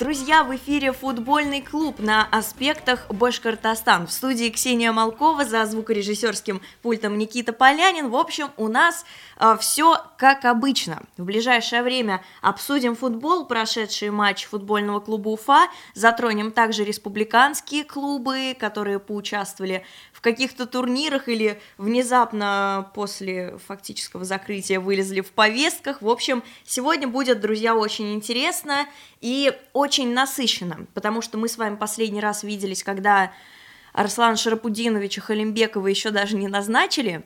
Друзья, в эфире футбольный клуб на аспектах Башкортостан. В студии Ксения Малкова, за звукорежиссерским пультом Никита Полянин. В общем, у нас э, все как обычно. В ближайшее время обсудим футбол, прошедший матч футбольного клуба Уфа. Затронем также республиканские клубы, которые поучаствовали в каких-то турнирах или внезапно после фактического закрытия вылезли в повестках. В общем, сегодня будет, друзья, очень интересно и очень насыщенно, потому что мы с вами последний раз виделись, когда Арслана Шарапудиновича Халимбекова еще даже не назначили,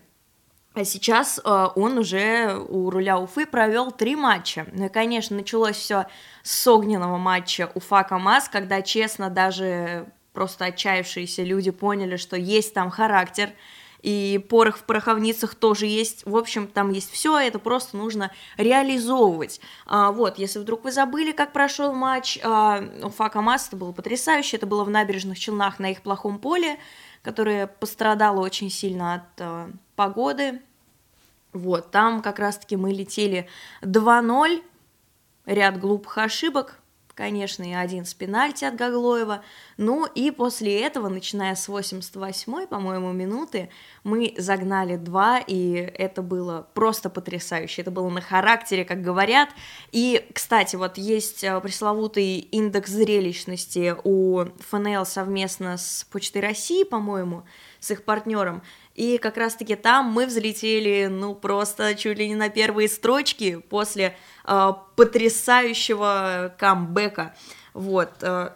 а сейчас э, он уже у руля Уфы провел три матча. Ну и, конечно, началось все с огненного матча Уфа-КамАЗ, когда, честно, даже просто отчаявшиеся люди поняли, что есть там характер, и порох в пороховницах тоже есть. В общем, там есть все, это просто нужно реализовывать. А, вот, если вдруг вы забыли, как прошел матч а, Уфа КамАЗ, это было потрясающе, это было в набережных Челнах на их плохом поле, которое пострадало очень сильно от а, погоды. Вот, там как раз-таки мы летели 2-0, ряд глупых ошибок, конечно, и один с пенальти от Гаглоева. Ну и после этого, начиная с 88-й, по-моему, минуты, мы загнали два, и это было просто потрясающе. Это было на характере, как говорят. И, кстати, вот есть э, пресловутый индекс зрелищности у ФНЛ совместно с Почтой России, по-моему, с их партнером. И как раз-таки там мы взлетели, ну, просто чуть ли не на первые строчки после э, потрясающего камбэка. Вот, э,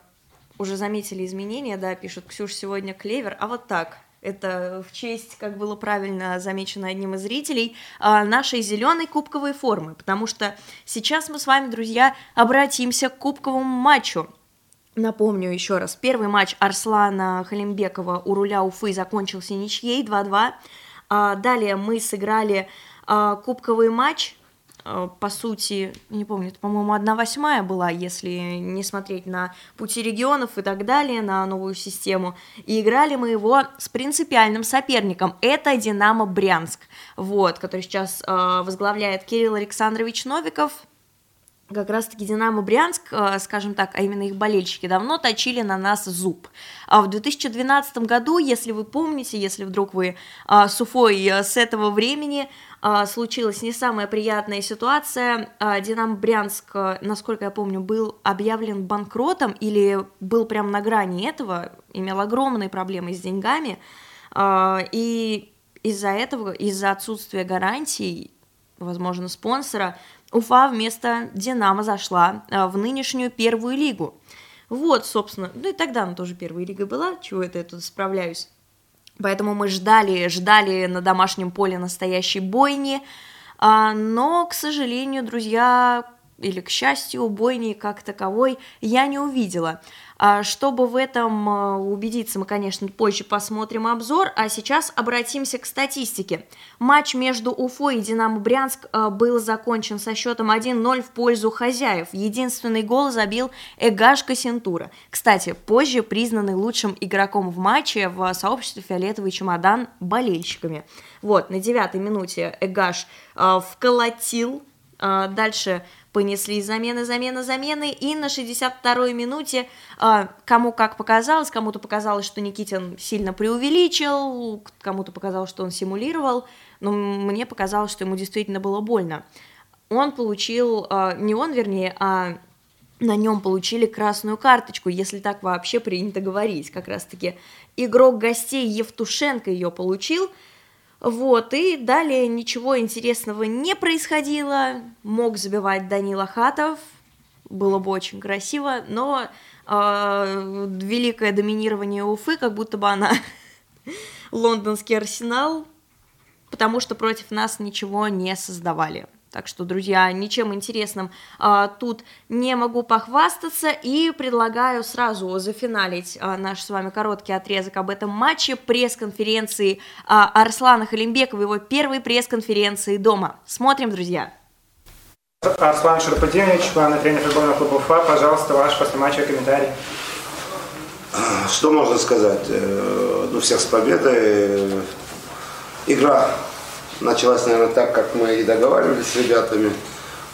уже заметили изменения, да, пишут, Ксюш, сегодня клевер, а вот так, это в честь, как было правильно замечено одним из зрителей, э, нашей зеленой кубковой формы, потому что сейчас мы с вами, друзья, обратимся к кубковому матчу. Напомню еще раз, первый матч Арслана Халимбекова у руля Уфы закончился ничьей 2-2. А, далее мы сыграли а, кубковый матч, а, по сути, не помню, это, по-моему, 1-8 была, если не смотреть на пути регионов и так далее, на новую систему. И играли мы его с принципиальным соперником. Это «Динамо Брянск», вот, который сейчас возглавляет Кирилл Александрович Новиков, как раз-таки Динамо Брянск, э, скажем так, а именно их болельщики, давно точили на нас зуб. А в 2012 году, если вы помните, если вдруг вы а, с Уфой э, с этого времени, случилась не самая приятная ситуация. Динамо Брянск, насколько я помню, был объявлен банкротом или был прямо на грани этого, имел огромные проблемы с деньгами, и из-за этого, из-за отсутствия гарантий, возможно, спонсора, Уфа вместо Динамо зашла э, в нынешнюю первую лигу. Вот, собственно, ну и тогда она тоже первая лига была, чего это я тут справляюсь. Поэтому мы ждали, ждали на домашнем поле настоящей бойни, а, но, к сожалению, друзья, или, к счастью, бойни как таковой я не увидела. А чтобы в этом э, убедиться, мы, конечно, позже посмотрим обзор, а сейчас обратимся к статистике. Матч между Уфой и Динамо Брянск э, был закончен со счетом 1-0 в пользу хозяев. Единственный гол забил Эгаш Кассентура. Кстати, позже признанный лучшим игроком в матче в сообществе «Фиолетовый чемодан» болельщиками. Вот, на девятой минуте Эгаш э, вколотил Дальше понесли замены, замены, замены, и на 62-й минуте э, кому как показалось, кому-то показалось, что Никитин сильно преувеличил, кому-то показалось, что он симулировал, но мне показалось, что ему действительно было больно. Он получил, э, не он, вернее, а на нем получили красную карточку, если так вообще принято говорить, как раз-таки игрок гостей Евтушенко ее получил – вот, и далее ничего интересного не происходило. Мог забивать Данила Хатов, было бы очень красиво, но э, великое доминирование Уфы, как будто бы она лондонский арсенал, потому что против нас ничего не создавали. Так что, друзья, ничем интересным а, тут не могу похвастаться и предлагаю сразу зафиналить а, наш с вами короткий отрезок об этом матче пресс-конференции а, Арслана Халимбекова, его первой пресс-конференции дома. Смотрим, друзья. Арслан Шарпадинович, главный тренер футбольного клуба УФА, пожалуйста, ваш после матча комментарий. Что можно сказать? Э, ну, всех с победой. Игра началась, наверное, так, как мы и договаривались с ребятами.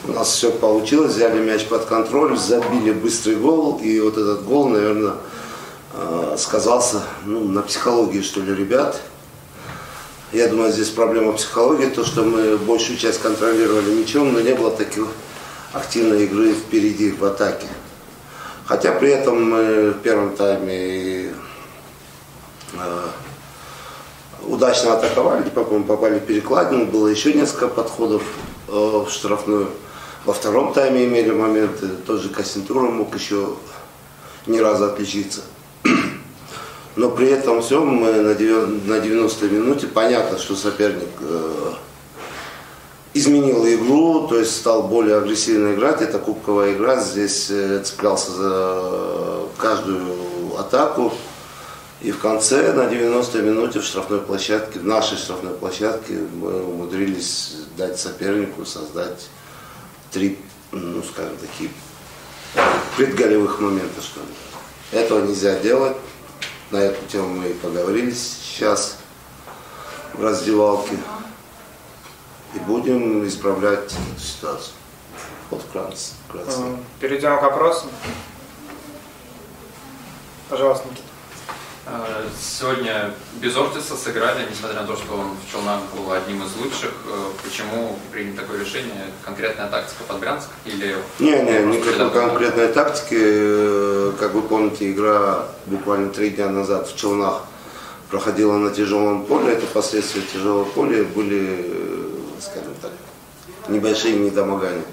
У нас все получилось, взяли мяч под контроль, забили быстрый гол, и вот этот гол, наверное, э, сказался ну, на психологии, что ли, ребят. Я думаю, здесь проблема психологии, то, что мы большую часть контролировали мячом, но не было такой активной игры впереди, в атаке. Хотя при этом мы в первом тайме э, удачно атаковали, по-моему, попали в перекладину, было еще несколько подходов э, в штрафную. Во втором тайме имели моменты, тот же Кассентура мог еще ни разу отличиться. Но при этом всем мы на 90 минуте, понятно, что соперник э, изменил игру, то есть стал более агрессивно играть. Это кубковая игра, здесь э, цеплялся за каждую атаку. И в конце, на 90 минуте в штрафной площадке, в нашей штрафной площадке, мы умудрились дать сопернику создать три, ну, скажем, такие предголевых момента, что ли. Этого нельзя делать. На эту тему мы и поговорили сейчас в раздевалке. И будем исправлять эту ситуацию. Вот вкратце. вкратце. Перейдем к вопросам. Пожалуйста, Никита. Э, Сегодня без Ортиса сыграли, несмотря на то, что он в Челнах был одним из лучших. Э, Почему принято такое решение? Конкретная тактика под Брянск? Или Не, не, никакой конкретной тактики. Э, Как вы помните, игра буквально три дня назад в Челнах проходила на тяжелом поле. Это последствия тяжелого поля были, э, скажем так, небольшими недомоганиями.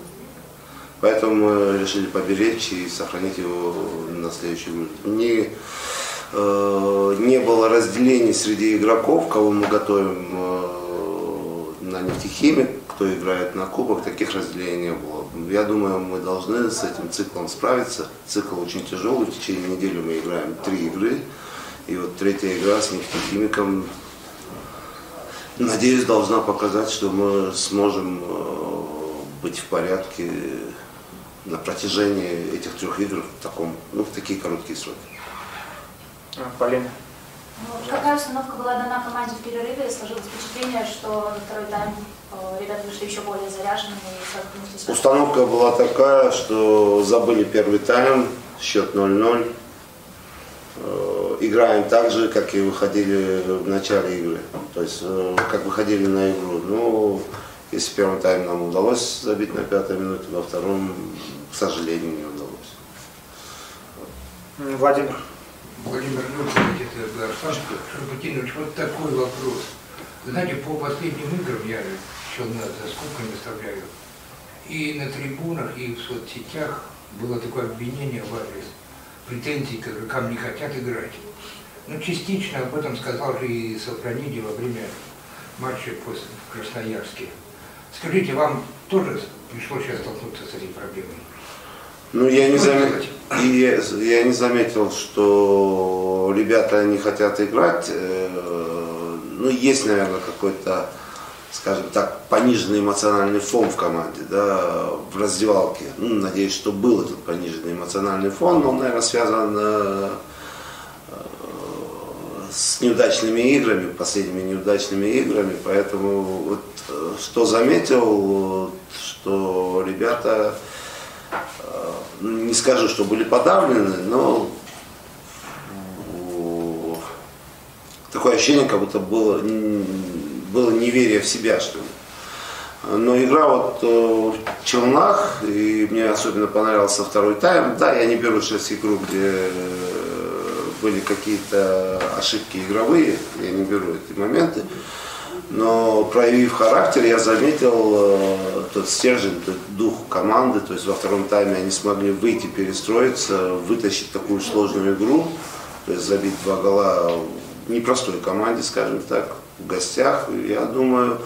Поэтому мы решили поберечь и сохранить его на следующую игру. Не, не было разделений среди игроков, кого мы готовим э, на нефтехимик, кто играет на кубок, таких разделений не было. Я думаю, мы должны с этим циклом справиться. Цикл очень тяжелый, в течение недели мы играем три игры. И вот третья игра с нефтехимиком, надеюсь, должна показать, что мы сможем э, быть в порядке на протяжении этих трех игр в, таком, ну, в такие короткие сроки. А, Полина. Ну, Какая установка была дана команде в перерыве? Сложилось впечатление, что на второй тайм э, ребята вышли еще более заряженными и. Установка была такая, что забыли первый тайм, счет 0-0. Э, Играем так же, как и выходили в начале игры. То есть, э, как выходили на игру. Ну, если в первом тайме нам удалось забить на пятой минуте, во втором, к сожалению, не удалось. Владимир. Владимир Нуркович, это Даршанка. Шабутинович, вот такой вопрос. Вы знаете, по последним играм я челна за скобками оставляю. И на трибунах, и в соцсетях было такое обвинение в адрес претензий к игрокам не хотят играть. Ну, частично об этом сказал же и Сафрониди во время матча после в Красноярске. Скажите, вам тоже пришлось сейчас столкнуться с этой проблемой? Ну, я не, Что зам- делать? И я, не заметил, что ребята не хотят играть. Э, Ну, есть, наверное, какой-то, скажем так, пониженный эмоциональный фон в команде, да, в раздевалке. Ну, надеюсь, что был этот пониженный эмоциональный фон, но он, наверное, связан э, с неудачными играми, последними неудачными играми, поэтому вот, э, что заметил, что ребята не скажу, что были подавлены, но такое ощущение, как будто было, было неверие в себя, что ли. Но игра вот э, в Челнах, и мне особенно понравился второй тайм. Да, я не беру сейчас игру, где э, были какие-то ошибки игровые, я не беру эти моменты. Но проявив характер, я заметил э, тот стержень, тот дух команды. То есть во втором тайме они смогли выйти, перестроиться, вытащить такую сложную игру, то есть забить два гола непростой команде, скажем так, в гостях. Я думаю,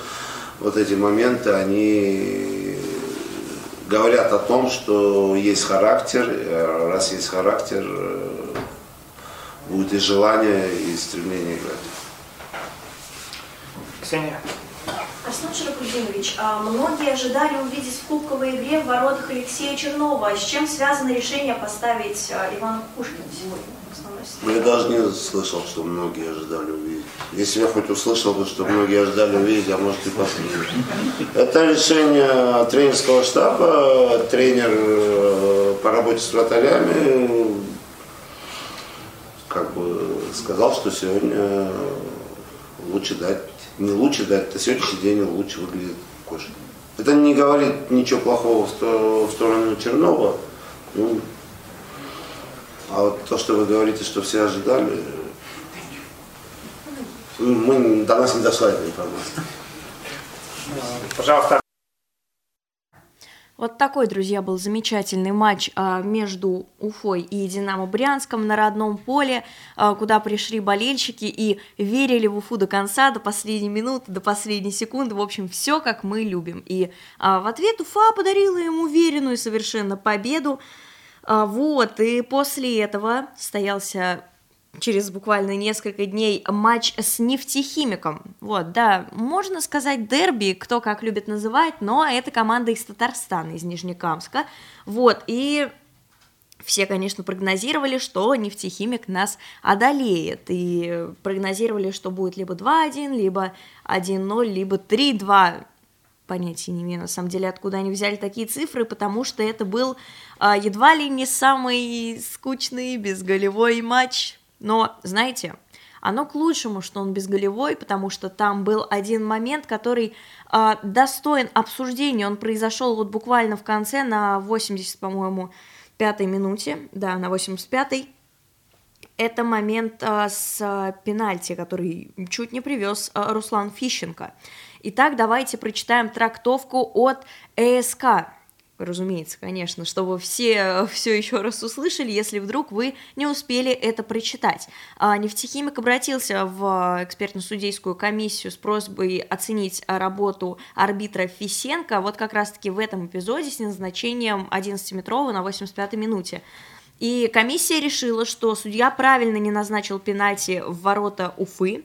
вот эти моменты, они говорят о том, что есть характер, раз есть характер, э, будет и желание, и стремление играть. Ксения. А Арслан Шарапудинович, а многие ожидали увидеть в кубковой игре в воротах Алексея Чернова. С чем связано решение поставить а, Ивана Кукушкина сегодня? Ну, я даже не слышал, что многие ожидали увидеть. Если я хоть услышал бы, что многие ожидали увидеть, а может и последний. Это решение тренерского штаба, тренер э, по работе с вратарями как бы сказал, что сегодня лучше дать, не лучше дать, а сегодняшний день лучше выглядит кошка. Это не говорит ничего плохого в сторону Чернова. Ну, а вот то, что вы говорите, что все ожидали, мы, до нас не дошла эта информация. Пожалуйста. Вот такой, друзья, был замечательный матч а, между Уфой и Динамо Брянском на родном поле, а, куда пришли болельщики и верили в Уфу до конца, до последней минуты, до последней секунды. В общем, все как мы любим. И а, в ответ Уфа подарила им уверенную совершенно победу. Вот, и после этого состоялся через буквально несколько дней матч с нефтехимиком. Вот, да, можно сказать дерби, кто как любит называть, но это команда из Татарстана, из Нижнекамска. Вот, и все, конечно, прогнозировали, что нефтехимик нас одолеет, и прогнозировали, что будет либо 2-1, либо 1-0, либо 3-2 понятия не имею, на самом деле, откуда они взяли такие цифры, потому что это был а, едва ли не самый скучный безголевой матч. Но, знаете, оно к лучшему, что он безголевой, потому что там был один момент, который а, достоин обсуждения. Он произошел вот буквально в конце на 80, по-моему, пятой минуте, да, на 85-й. Это момент а, с а, пенальти, который чуть не привез а, Руслан Фищенко. Итак, давайте прочитаем трактовку от ЭСК. Разумеется, конечно, чтобы все все еще раз услышали, если вдруг вы не успели это прочитать. А, нефтехимик обратился в экспертно-судейскую комиссию с просьбой оценить работу арбитра Фисенко вот как раз-таки в этом эпизоде с назначением 11-метрового на 85-й минуте. И комиссия решила, что судья правильно не назначил пенальти в ворота Уфы,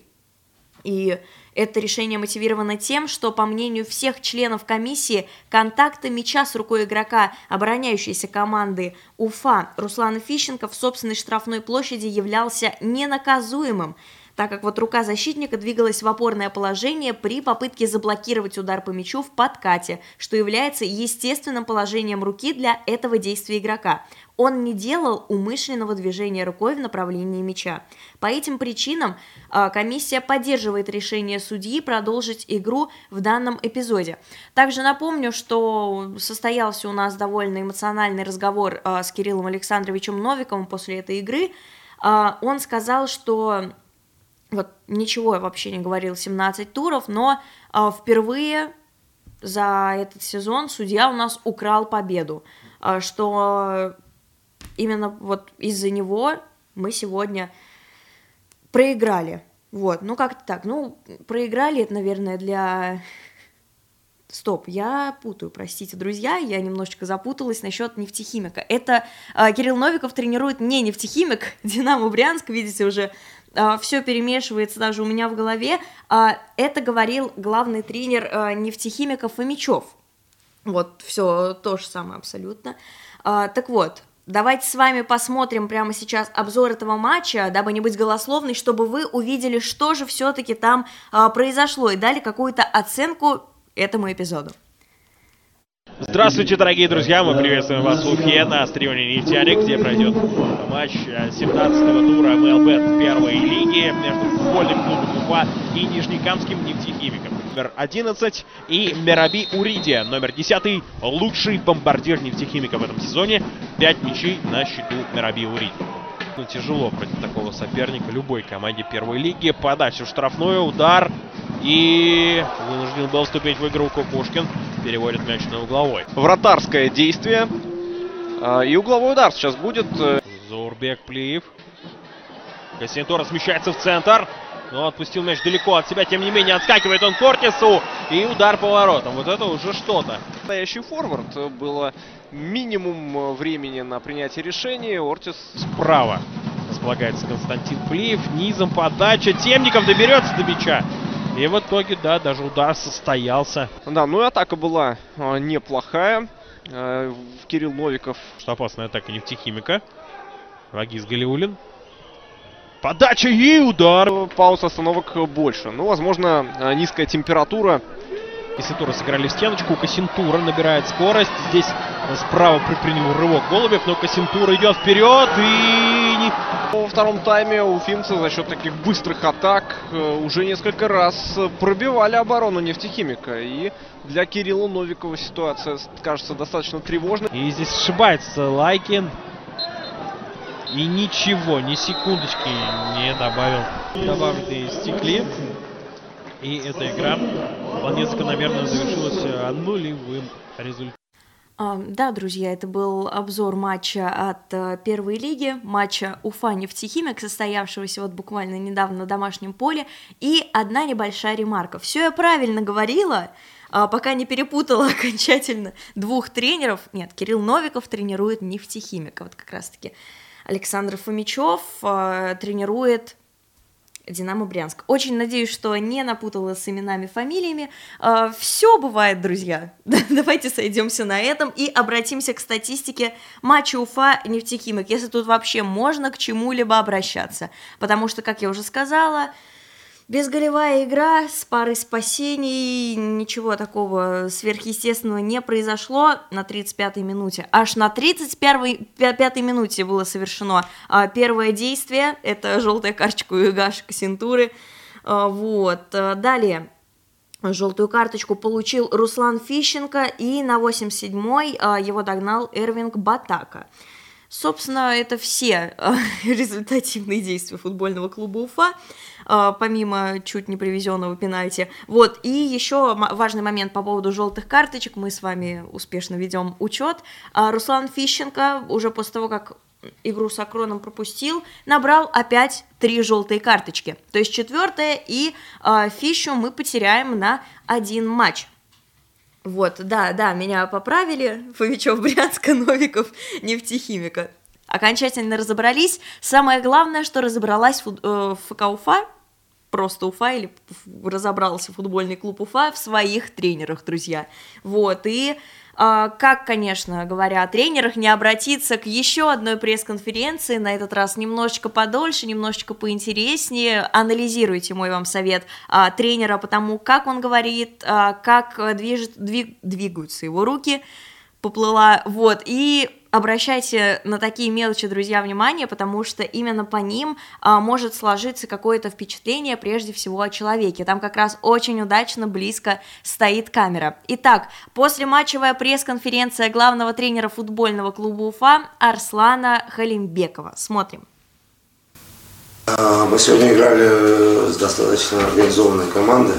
и это решение мотивировано тем, что, по мнению всех членов комиссии, контакты мяча с рукой игрока обороняющейся команды Уфа Руслана Фищенко в собственной штрафной площади являлся ненаказуемым, так как вот рука защитника двигалась в опорное положение при попытке заблокировать удар по мячу в подкате, что является естественным положением руки для этого действия игрока он не делал умышленного движения рукой в направлении мяча. По этим причинам а, комиссия поддерживает решение судьи продолжить игру в данном эпизоде. Также напомню, что состоялся у нас довольно эмоциональный разговор а, с Кириллом Александровичем Новиковым после этой игры. А, он сказал, что вот ничего я вообще не говорил 17 туров, но впервые за этот сезон судья у нас украл победу, что именно вот из-за него мы сегодня проиграли. Вот, ну как-то так. Ну, проиграли это, наверное, для... Стоп, я путаю, простите, друзья, я немножечко запуталась насчет нефтехимика. Это э, Кирилл Новиков тренирует не нефтехимик, Динамо Брянск, видите, уже э, все перемешивается даже у меня в голове. Э, это говорил главный тренер э, нефтехимика Фомичев. Вот, все то же самое абсолютно. Так вот, Давайте с вами посмотрим прямо сейчас обзор этого матча, дабы не быть голословной, чтобы вы увидели, что же все-таки там произошло и дали какую-то оценку этому эпизоду. Здравствуйте, дорогие друзья! Мы приветствуем вас в Уфе на стадионе «Нефтяник», где пройдет матч 17-го тура МЛБ первой лиги между футбольным клубом Уфа и Нижнекамским нефтехимиком. Номер 11 и Мераби Уридия, номер 10, лучший бомбардир нефтехимика в этом сезоне. 5 мячей на счету Мераби Уридия. Ну, тяжело против такого соперника любой команде первой лиги. Подача в штрафную, удар. И вынужден был вступить в игру Кукушкин. Переводит мяч на угловой. Вратарское действие. А, и угловой удар сейчас будет. Зурбек Плиев. Кассинтора смещается в центр. Но отпустил мяч далеко от себя. Тем не менее, отскакивает он Кортису. И удар по воротам. Вот это уже что-то. Настоящий форвард. Было минимум времени на принятие решения. Ортис справа располагается Константин Плиев. Низом подача. Темников доберется до мяча. И в итоге, да, даже удар состоялся. Да, ну и атака была э, неплохая. Э, Кирилл Новиков. Что опасная атака нефтехимика. Вагиз Галиулин. Подача и удар. Пауз остановок больше. Ну, возможно, э, низкая температура. Кассентура сыграли в стеночку. Кассентура набирает скорость. Здесь справа предпринял рывок Голубев, но Кассентура идет вперед и... не- Во втором тайме уфимцы за счет таких быстрых атак э, уже несколько раз пробивали оборону нефтехимика. И для Кирилла Новикова ситуация кажется достаточно тревожной. И здесь ошибается Лайкин. И ничего, ни секундочки не добавил. Добавленные стекли. И эта игра вполне закономерно завершилась нулевым результатом. Да, друзья, это был обзор матча от э, первой лиги, матча Уфа нефтехимик, состоявшегося вот буквально недавно на домашнем поле. И одна небольшая ремарка. Все я правильно говорила, а, пока не перепутала окончательно двух тренеров. Нет, Кирилл Новиков тренирует нефтехимика, вот как раз-таки. Александр Фомичев э, тренирует Динамо Брянск. Очень надеюсь, что не напутала с именами, фамилиями. Все бывает, друзья. Давайте сойдемся на этом и обратимся к статистике матча Уфа нефтехимик, если тут вообще можно к чему-либо обращаться. Потому что, как я уже сказала, безголевая игра с парой спасений, ничего такого сверхъестественного не произошло на 35-й минуте. Аж на 35-й минуте было совершено а, первое действие, это желтая карточка у Игаши Кассентуры. А, вот, а, далее. Желтую карточку получил Руслан Фищенко, и на 87-й а, его догнал Эрвинг Батака. Собственно, это все результативные действия футбольного клуба Уфа, помимо чуть не привезенного пенальти. Вот, и еще важный момент по поводу желтых карточек. Мы с вами успешно ведем учет. А, Руслан Фищенко уже после того, как игру с Акроном пропустил, набрал опять три желтые карточки. То есть четвертая, и а, Фищу мы потеряем на один матч. Вот, да, да, меня поправили. Фомичев, Брянска, Новиков, нефтехимика. Окончательно разобрались. Самое главное, что разобралась фут- э, ФК Уфа, просто Уфа или разобрался футбольный клуб Уфа в своих тренерах, друзья. Вот, и а, как, конечно, говоря о тренерах, не обратиться к еще одной пресс-конференции, на этот раз немножечко подольше, немножечко поинтереснее. Анализируйте мой вам совет а, тренера по тому, как он говорит, а, как э, движет, двиг- двигаются его руки, поплыла, вот, и обращайте на такие мелочи, друзья, внимание, потому что именно по ним а, может сложиться какое-то впечатление прежде всего о человеке. Там как раз очень удачно близко стоит камера. Итак, послематчевая пресс-конференция главного тренера футбольного клуба Уфа Арслана Халимбекова. Смотрим. А, Мы сегодня играли с достаточно организованной командой.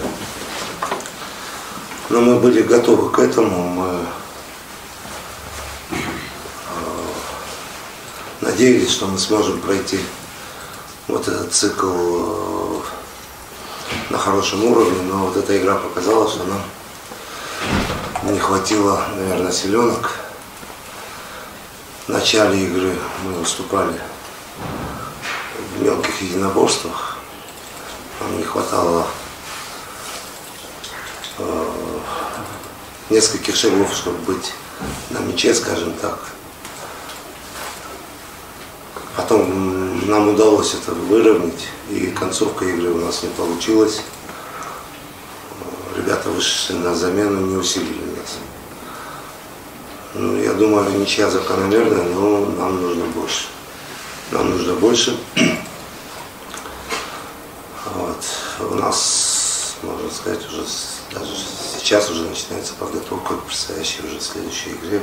Но мы были готовы к этому. Мы надеялись, что мы сможем пройти вот этот цикл э, на хорошем уровне. Но вот эта игра показала, что нам не хватило, наверное, силенок. В начале игры мы уступали в мелких единоборствах. Нам не хватало э, нескольких шагов, чтобы быть на мяче, скажем так. Потом нам удалось это выровнять, и концовка игры у нас не получилась. Ребята, вышедшие на замену, не усилили нас. Ну, я думаю, ничья закономерная, но нам нужно больше. Нам нужно больше. Вот. У нас, можно сказать, уже даже сейчас уже начинается подготовка к предстоящей уже следующей игре.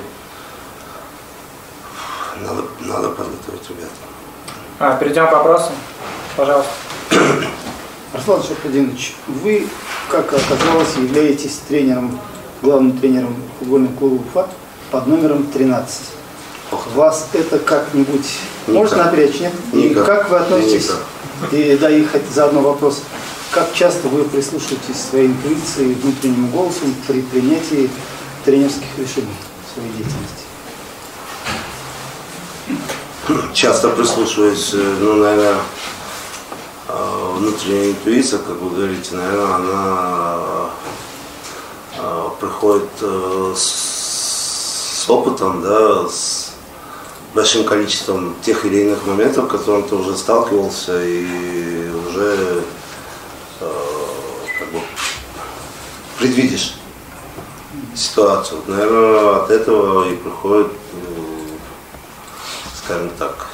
Надо, надо подготовить ребят. А, перейдем к вопросам. Пожалуйста. Арслан Шахрадинович, вы, как оказалось, являетесь тренером, главным тренером футбольного клуба Уфа под номером 13. Вас это как-нибудь может Никак. напрячь, нет? И Никак. как вы относитесь? Никак. И да, и хоть заодно вопрос. Как часто вы прислушиваетесь своей интуиции, внутреннему голосу при принятии тренерских решений в своей деятельности? Часто прислушиваюсь, э, ну, наверное, э, внутренняя интуиция, как вы говорите, наверное, она э, приходит с, опытом, да, с большим количеством тех или иных моментов, с которыми ты уже сталкивался и уже как бы предвидишь ситуацию. Наверное, от этого и приходит, скажем так,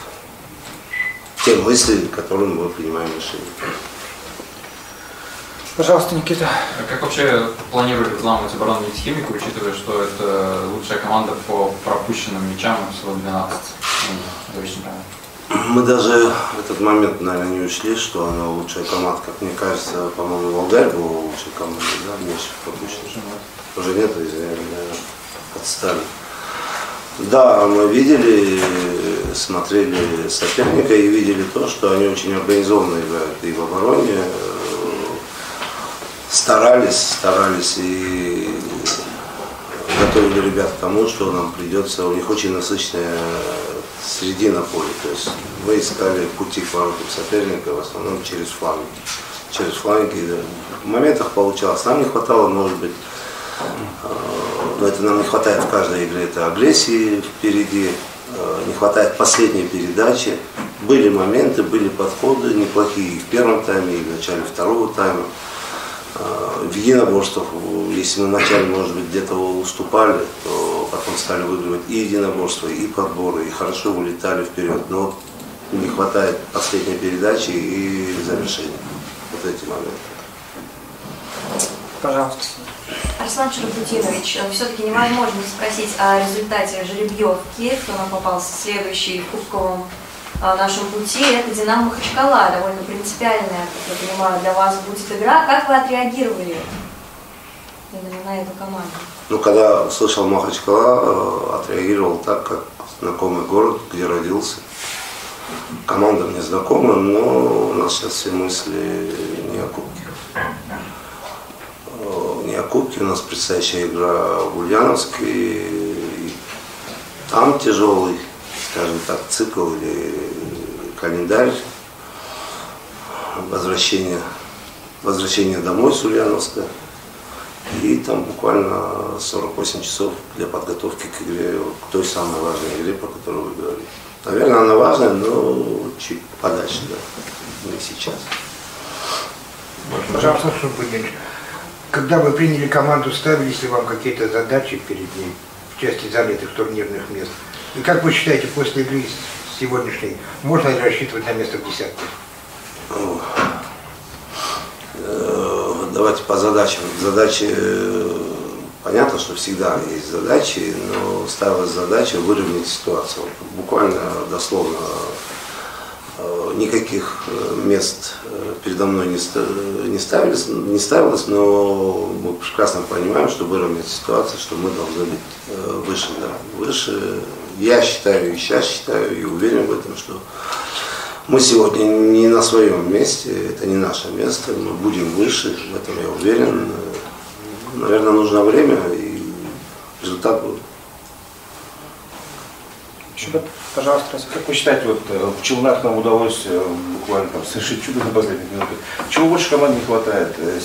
те мысли, которым мы принимаем решение. Пожалуйста, Никита. А как вообще планируете взламывать оборону Нефтехимика, учитывая, что это лучшая команда по пропущенным мячам, всего 12? Ну, это очень правильно. Мы даже в этот момент, наверное, не учли, что она лучшая команда. Как мне кажется, по-моему, Волгарь была лучшей командой, да, меньше пропущенных. Уже нет, извиняюсь, отстали. Да, мы видели, смотрели соперника и видели то, что они очень организованно играют и в обороне, старались, старались и готовили ребят к тому, что нам придется, у них очень насыщенная середина поля, то есть мы искали пути к воротам соперника в основном через фланги. Через фланги, в моментах получалось, нам не хватало, может быть, но это нам не хватает в каждой игре, это агрессии впереди, не хватает последней передачи. Были моменты, были подходы неплохие и в первом тайме, и в начале второго тайма. В единоборствах, если мы вначале, может быть, где-то уступали, то потом стали выигрывать и единоборства, и подборы, и хорошо улетали вперед. Но не хватает последней передачи и завершения. Вот эти моменты. Пожалуйста. Арслан Шарапутинович, все-таки невозможно спросить о результате жеребьевки, кто нам попался следующий в кубковом а, нашем пути. Это Динамо Махачкала, довольно принципиальная, как я понимаю, для вас будет игра. Как вы отреагировали именно на эту команду? Ну, когда услышал Махачкала, э, отреагировал так, как знакомый город, где родился. Команда мне знакома, но у нас сейчас все мысли не о кубке не о кубке, у нас предстоящая игра в Ульяновске, и там тяжелый, скажем так, цикл или календарь возвращения, возвращения домой с Ульяновска. И там буквально 48 часов для подготовки к игре, к той самой важной игре, про которую вы говорили. Наверное, она важная, но чуть подальше, да, не сейчас. Пожалуйста, чтобы когда вы приняли команду, ставились ли вам какие-то задачи перед ним в части залитых турнирных мест? И как вы считаете, после игры сегодняшней, можно ли рассчитывать на место в десятке? Э, давайте по задачам. Задачи, э, понятно, что всегда есть задачи, но ставилась задача выровнять ситуацию. Буквально, дословно, никаких э, мест э, передо мной не, ставились, не ставилось, но мы прекрасно понимаем, что выровнять ситуацию, что мы должны быть выше. Да, выше. Я считаю, и сейчас считаю, и уверен в этом, что мы сегодня не на своем месте, это не наше место, мы будем выше, в этом я уверен. Наверное, нужно время, и результат будет. Пожалуйста, Как вы считаете, вот э, в Челнах нам удалось э, буквально там, совершить чудо на последних минутах. Чего больше команде не хватает? Э,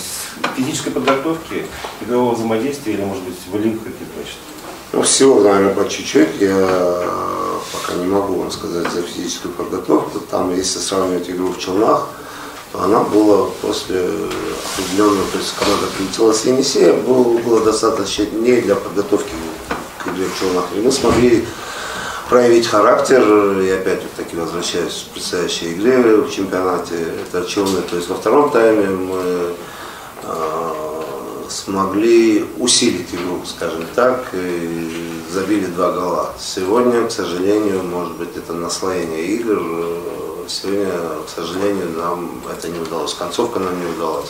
физической подготовки, игрового взаимодействия или, может быть, волевых каких-то качеств? Ну, всего, наверное, по чуть-чуть. Я пока не могу вам сказать за физическую подготовку. Там, если сравнивать игру в Челнах, то она была после определенного, то есть команда прилетела с Енисея, было, было достаточно дней для подготовки к игре в Челнах. И мы смогли проявить характер. И опять вот таки возвращаюсь к предстоящей игре в чемпионате. Это Челны. То есть во втором тайме мы э, смогли усилить игру, скажем так, и забили два гола. Сегодня, к сожалению, может быть, это наслоение игр. Сегодня, к сожалению, нам это не удалось. Концовка нам не удалась.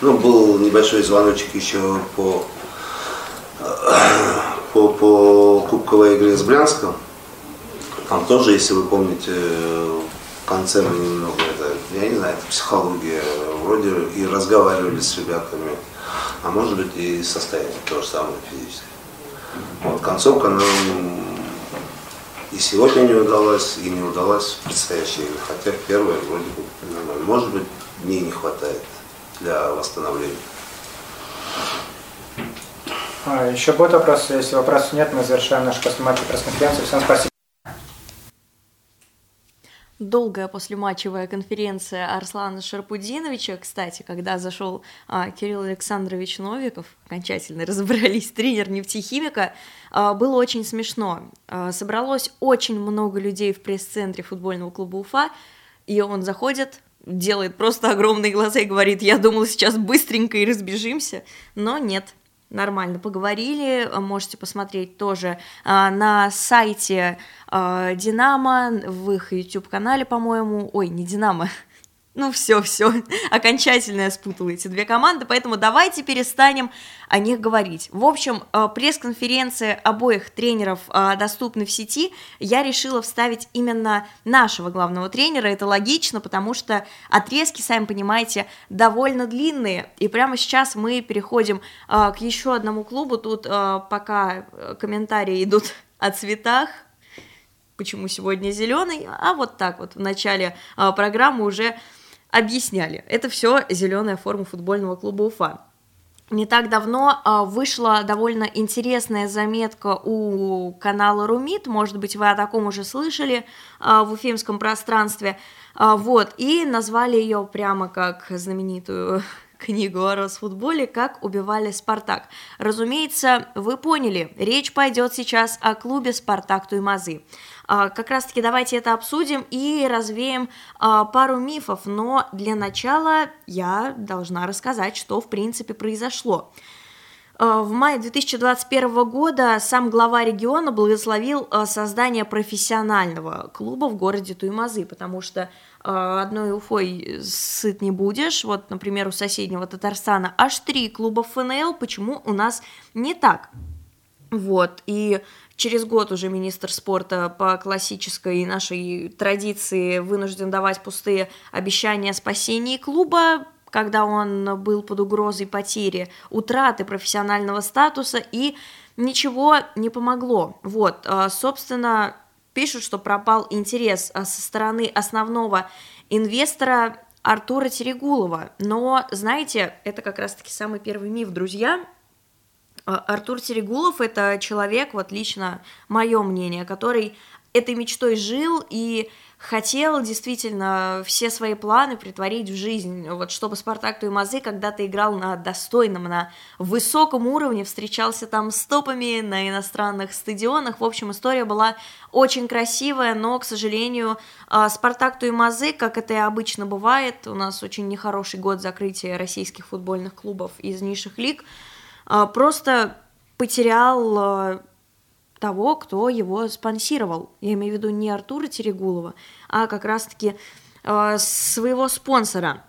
Ну, был небольшой звоночек еще по, по, по кубковой игре с Брянском. Там тоже, если вы помните, в конце мы немного, это, я не знаю, это психология, вроде и разговаривали с ребятами, а может быть и состояние то же самое физическое. Вот концовка нам, и сегодня не удалось, и не удалось в предстоящие игры. Хотя первое вроде бы нормально. Может быть, дней не хватает для восстановления. А, еще будет вопрос? Если вопросов нет, мы завершаем нашу послематчевую пресс-конференцию. Всем спасибо. Долгая послематчевая конференция Арслана Шарпудиновича. Кстати, когда зашел а, Кирилл Александрович Новиков, окончательно разобрались, тренер нефтехимика, а, было очень смешно. А, собралось очень много людей в пресс-центре футбольного клуба Уфа, и он заходит, делает просто огромные глаза и говорит, я думал, сейчас быстренько и разбежимся, но нет, нормально поговорили, можете посмотреть тоже а, на сайте а, Динамо, в их YouTube-канале, по-моему, ой, не Динамо, ну все, все, окончательно я спутала эти две команды, поэтому давайте перестанем о них говорить. В общем, э, пресс-конференция обоих тренеров э, доступны в сети. Я решила вставить именно нашего главного тренера. Это логично, потому что отрезки, сами понимаете, довольно длинные. И прямо сейчас мы переходим э, к еще одному клубу. Тут пока комментарии идут о цветах, почему сегодня зеленый, а вот так вот в начале программы уже объясняли. Это все зеленая форма футбольного клуба Уфа. Не так давно а, вышла довольно интересная заметка у канала Румит, может быть, вы о таком уже слышали а, в уфимском пространстве, а, вот, и назвали ее прямо как знаменитую книгу о Росфутболе «Как убивали Спартак». Разумеется, вы поняли, речь пойдет сейчас о клубе «Спартак Туймазы». А, как раз-таки давайте это обсудим и развеем а, пару мифов, но для начала я должна рассказать, что в принципе произошло. А, в мае 2021 года сам глава региона благословил создание профессионального клуба в городе Туймазы, потому что одной Уфой сыт не будешь. Вот, например, у соседнего Татарстана аж три клуба ФНЛ, почему у нас не так? Вот, и Через год уже министр спорта по классической нашей традиции вынужден давать пустые обещания о спасении клуба, когда он был под угрозой потери, утраты профессионального статуса, и ничего не помогло. Вот, а, собственно, пишут, что пропал интерес а, со стороны основного инвестора Артура Терегулова. Но, знаете, это как раз-таки самый первый миф, друзья. А, Артур Серегулов – это человек, вот лично мое мнение, который этой мечтой жил и хотел действительно все свои планы притворить в жизнь, вот чтобы Спартак Туймазы когда-то играл на достойном, на высоком уровне, встречался там с топами на иностранных стадионах, в общем, история была очень красивая, но, к сожалению, а, Спартак Туймазы, как это и обычно бывает, у нас очень нехороший год закрытия российских футбольных клубов из низших лиг, просто потерял а, того, кто его спонсировал. Я имею в виду не Артура Терегулова, а как раз-таки а, своего спонсора.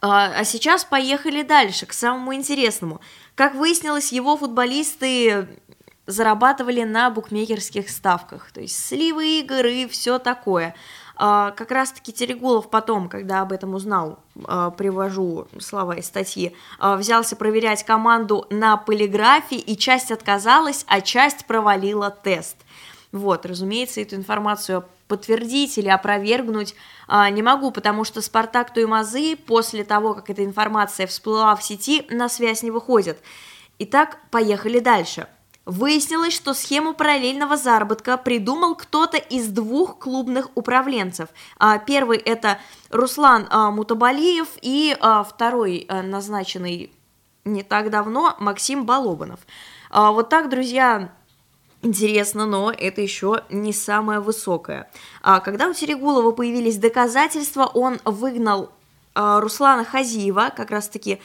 А сейчас поехали дальше, к самому интересному. Как выяснилось, его футболисты зарабатывали на букмекерских ставках, то есть сливы игр и все такое. А, как раз-таки Терегулов потом, когда об этом узнал, а, привожу слова из статьи, а, взялся проверять команду на полиграфе, и часть отказалась, а часть провалила тест. Вот, разумеется, эту информацию подтвердить или опровергнуть а, не могу, потому что Спартак Туймазы после того, как эта информация всплыла в сети, на связь не выходит. Итак, поехали дальше. Выяснилось, что схему параллельного заработка придумал кто-то из двух клубных управленцев. А, первый это Руслан а, Мутабалиев и а, второй назначенный не так давно Максим Балобанов. Вот так, друзья, Интересно, но это еще не самое высокое. когда у Серегулова появились доказательства, он выгнал Руслана Хазиева, как раз-таки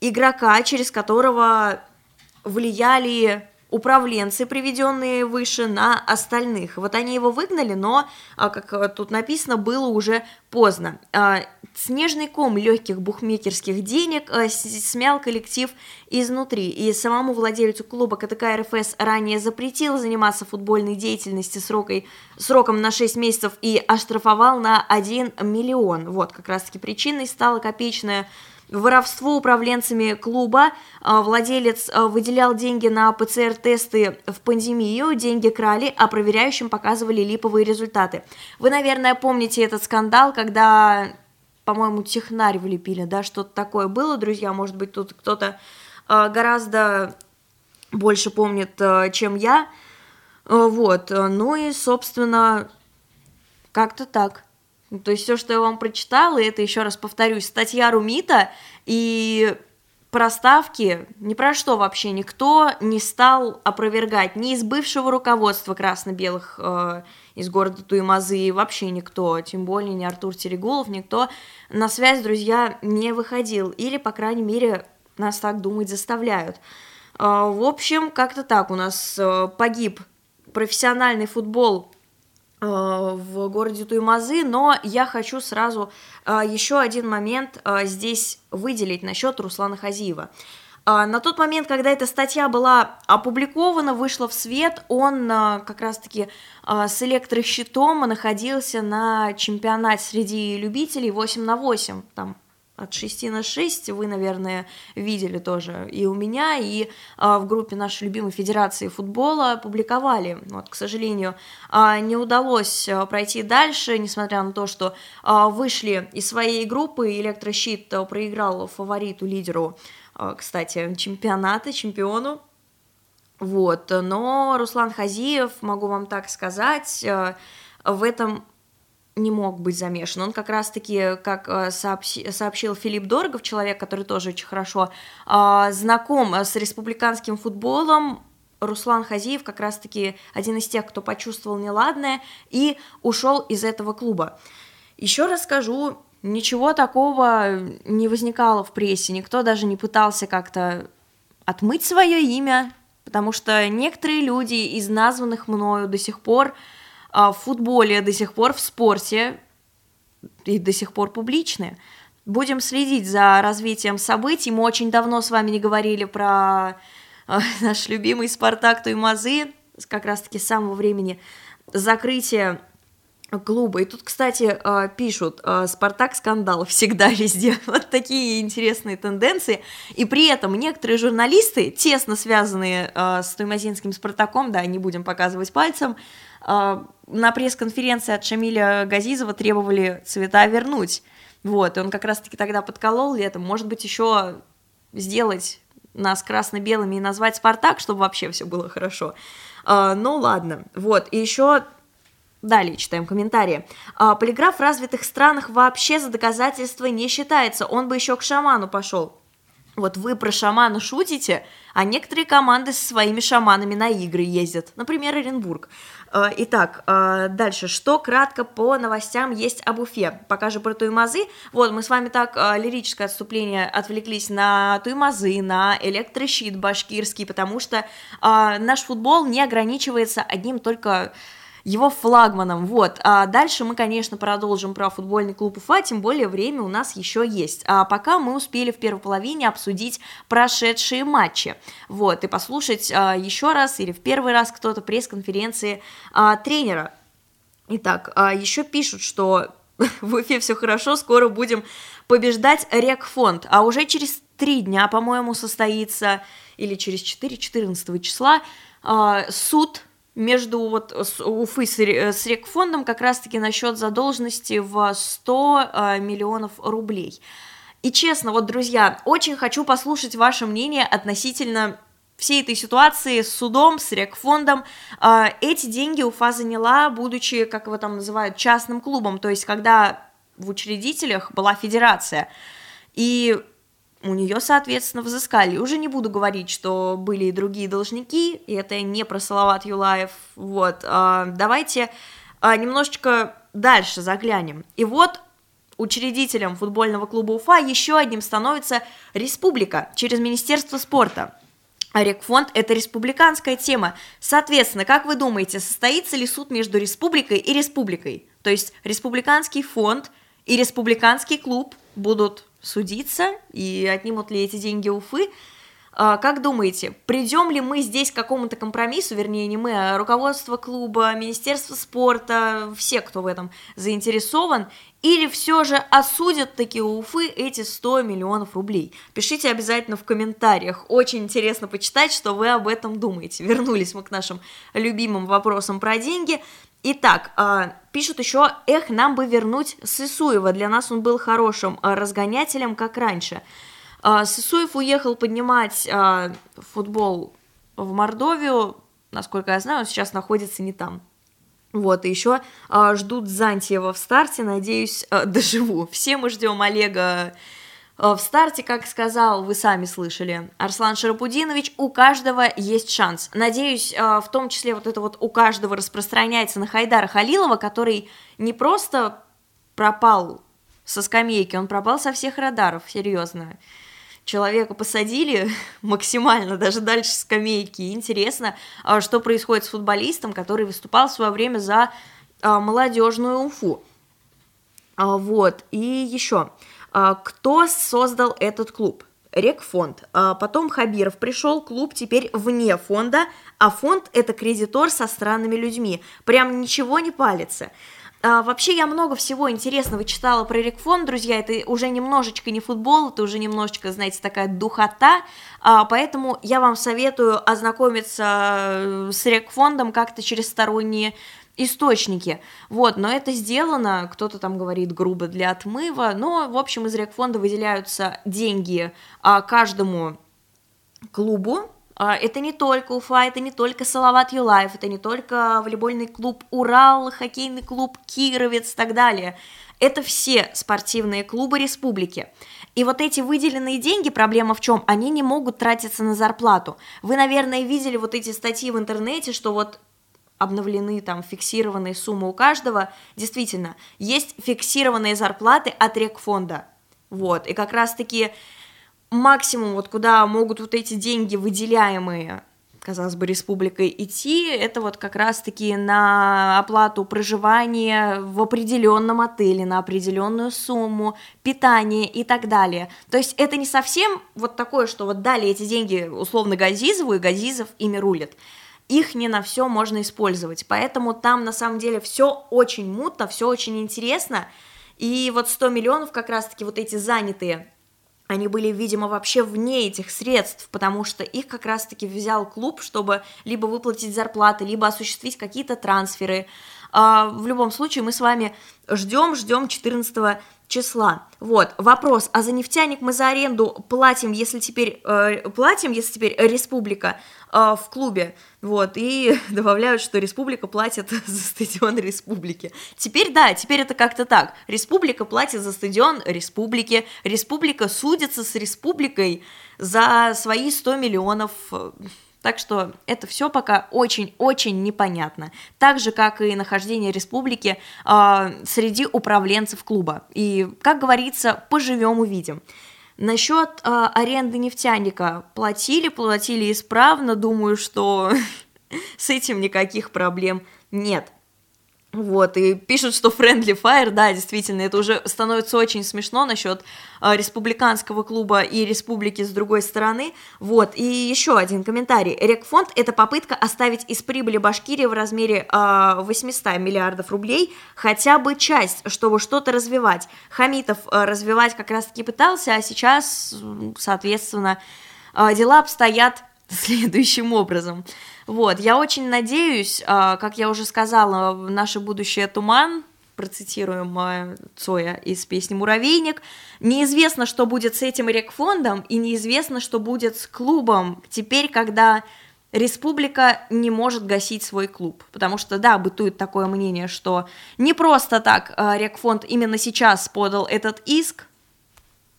игрока, через которого влияли управленцы, приведенные выше, на остальных. Вот они его выгнали, но, а, как э, тут написано, было уже поздно. А, снежный ком легких бухмекерских денег э, смял коллектив изнутри, и самому владельцу клуба КТК РФС ранее запретил заниматься футбольной деятельностью срокой, сроком на 6 месяцев и оштрафовал на 1 миллион. Вот, как раз-таки причиной стала копеечная воровство управленцами клуба. А, владелец а, выделял деньги на ПЦР-тесты в пандемию, деньги крали, а проверяющим показывали липовые результаты. Вы, наверное, помните этот скандал, когда, по-моему, технарь влепили, да, что-то такое было, друзья, может быть, тут кто-то а, гораздо больше помнит, чем я. Вот, ну и, собственно, как-то так. Ну, то есть все, что я вам прочитала, это еще раз повторюсь, статья Румита и проставки ни про что вообще никто не стал опровергать, ни из бывшего руководства красно-белых э, из города Туймазы, вообще никто, тем более не Артур Терегулов, никто на связь, друзья, не выходил, или, по крайней мере, нас так думать заставляют. Э, в общем, как-то так у нас э, погиб профессиональный футбол в городе Туймазы, но я хочу сразу э, еще один момент э, здесь выделить насчет Руслана Хазиева. На тот момент, когда эта статья была опубликована, вышла в свет, он как раз-таки с электрощитом находился на чемпионате среди любителей 8 на 8, там от 6 на 6 вы, наверное, видели тоже и у меня, и а, в группе нашей любимой Федерации футбола публиковали. Вот, к сожалению, а, не удалось а, пройти дальше, несмотря на то, что а, вышли из своей группы, Электрощит а, проиграл фавориту, лидеру, а, кстати, чемпионата, чемпиону. Вот, но Руслан Хазиев, могу вам так сказать, а, в этом не мог быть замешан. Он как раз-таки, как э, сообщи, сообщил Филипп Дорогов, человек, который тоже очень хорошо э, знаком с республиканским футболом, Руслан Хазиев как раз-таки один из тех, кто почувствовал неладное и ушел из этого клуба. Еще раз скажу, ничего такого не возникало в прессе, никто даже не пытался как-то отмыть свое имя, потому что некоторые люди из названных мною до сих пор а, в футболе до сих пор, в спорте и до сих пор публичны. Будем следить за развитием событий. Мы очень давно с вами не говорили про а, наш любимый Спартак Туймазы, как раз-таки с самого времени закрытия клуба. И тут, кстати, а, пишут, Спартак скандал всегда везде. Вот такие интересные тенденции. И при этом некоторые журналисты, тесно связанные с Туймазинским Спартаком, да, не будем показывать пальцем, а, на пресс-конференции от Шамиля Газизова требовали цвета вернуть. Вот, и он как раз-таки тогда подколол летом. Может быть, еще сделать нас красно-белыми и назвать «Спартак», чтобы вообще все было хорошо. А, ну, ладно. Вот, и еще Далее читаем комментарии. А, полиграф в развитых странах вообще за доказательство не считается, он бы еще к шаману пошел. Вот вы про шамана шутите, а некоторые команды со своими шаманами на игры ездят. Например, Оренбург. Э, итак, э, дальше. Что кратко по новостям есть об Уфе? Пока же про Туймазы. Вот, мы с вами так э, лирическое отступление отвлеклись на Туймазы, на электрощит башкирский, потому что наш футбол не ограничивается одним только его флагманом. Вот. А дальше мы, конечно, продолжим про футбольный клуб Уфа, тем более время у нас еще есть. А пока мы успели в первой половине обсудить прошедшие матчи. Вот, и послушать а, еще раз или в первый раз кто-то пресс-конференции а, тренера. Итак, а, еще пишут, что в Уфе все хорошо, скоро будем побеждать Рекфонд, а уже через три дня, по-моему, состоится, или через 4, 14 числа, а, суд между вот Уфы с, с Рекфондом как раз-таки насчет задолженности в 100 э, миллионов рублей. И честно, вот, друзья, очень хочу послушать ваше мнение относительно всей этой ситуации с судом, с Рекфондом. Э, эти деньги Уфа заняла, будучи, как его там называют, частным клубом, то есть когда в учредителях была федерация. И у нее, соответственно, взыскали. Уже не буду говорить, что были и другие должники, и это не про Салават Юлаев. Вот, а, давайте а, немножечко дальше заглянем. И вот учредителем футбольного клуба Уфа еще одним становится республика через Министерство спорта. А Рекфонд – это республиканская тема. Соответственно, как вы думаете, состоится ли суд между республикой и республикой? То есть республиканский фонд и республиканский клуб будут судиться, и отнимут ли эти деньги Уфы. А, как думаете, придем ли мы здесь к какому-то компромиссу, вернее, не мы, а руководство клуба, Министерство спорта, все, кто в этом заинтересован, или все же осудят такие Уфы эти 100 миллионов рублей? Пишите обязательно в комментариях. Очень интересно почитать, что вы об этом думаете. Вернулись мы к нашим любимым вопросам про деньги. Итак, а, пишут еще, эх, нам бы вернуть Сысуева, для нас он был хорошим а, разгонятелем, как раньше. А, Сысуев уехал поднимать футбол в Мордовию, насколько я знаю, он сейчас находится не там. Вот, и еще ждут Зантьева в старте, надеюсь, доживу. Все мы ждем Олега в старте, как сказал, вы сами слышали, Арслан Шарапудинович, у каждого есть шанс. Надеюсь, э, в том числе вот это вот у каждого распространяется на Хайдара Халилова, который не просто пропал со скамейки, он пропал со всех радаров, серьезно. Человека посадили максимально, даже дальше скамейки. интересно, э, что происходит с футболистом, который выступал в свое время за молодежную Уфу. Вот, и еще. А, кто создал этот клуб? Рекфонд. А потом Хабиров пришел, клуб теперь вне фонда, а фонд это кредитор со странными людьми. Прям ничего не палится. А, вообще я много всего интересного читала про Рекфонд, друзья, это уже немножечко не футбол, это уже немножечко, знаете, такая духота, поэтому я вам советую ознакомиться с Рекфондом как-то через сторонние источники. Вот, но это сделано, кто-то там говорит грубо для отмыва, но, в общем, из рекфонда выделяются деньги а, каждому клубу, а, это не только Уфа, это не только Салават Юлаев, это не только волейбольный клуб Урал, хоккейный клуб Кировец и так далее. Это все спортивные клубы республики. И вот эти выделенные деньги, проблема в чем? Они не могут тратиться на зарплату. Вы, наверное, видели вот эти статьи в интернете, что вот обновлены там фиксированные суммы у каждого, действительно, есть фиксированные зарплаты от рекфонда, вот, и как раз-таки максимум, вот куда могут вот эти деньги, выделяемые, казалось бы, республикой идти, это вот как раз-таки на оплату проживания в определенном отеле, на определенную сумму, питание и так далее. То есть это не совсем вот такое, что вот дали эти деньги условно Газизову, и Газизов ими рулит их не на все можно использовать. Поэтому там на самом деле все очень мутно, все очень интересно. И вот 100 миллионов как раз-таки вот эти занятые, они были, видимо, вообще вне этих средств, потому что их как раз-таки взял клуб, чтобы либо выплатить зарплаты, либо осуществить какие-то трансферы. А, в любом случае мы с вами ждем, ждем 14 числа. Вот, вопрос, а за нефтяник мы за аренду платим, если теперь, э, платим, если теперь республика э, в клубе, вот, и добавляют, что республика платит за стадион республики. Теперь, да, теперь это как-то так, республика платит за стадион республики, республика судится с республикой за свои 100 миллионов так что это все пока очень-очень непонятно. Так же, как и нахождение республики э, среди управленцев клуба. И, как говорится, поживем увидим. Насчет э, аренды нефтяника платили, платили исправно. Думаю, что с этим никаких проблем нет. Вот, и пишут, что Friendly Fire, да, действительно, это уже становится очень смешно насчет э, республиканского клуба и республики с другой стороны. Вот, и еще один комментарий. Рекфонд – это попытка оставить из прибыли Башкирии в размере э, 800 миллиардов рублей хотя бы часть, чтобы что-то развивать. Хамитов э, развивать как раз-таки пытался, а сейчас, соответственно, э, дела обстоят следующим образом – вот, я очень надеюсь, а, как я уже сказала, наше будущее туман, процитируем Цоя из песни «Муравейник». Неизвестно, что будет с этим рекфондом, и неизвестно, что будет с клубом теперь, когда республика не может гасить свой клуб. Потому что, да, бытует такое мнение, что не просто так а, рекфонд именно сейчас подал этот иск.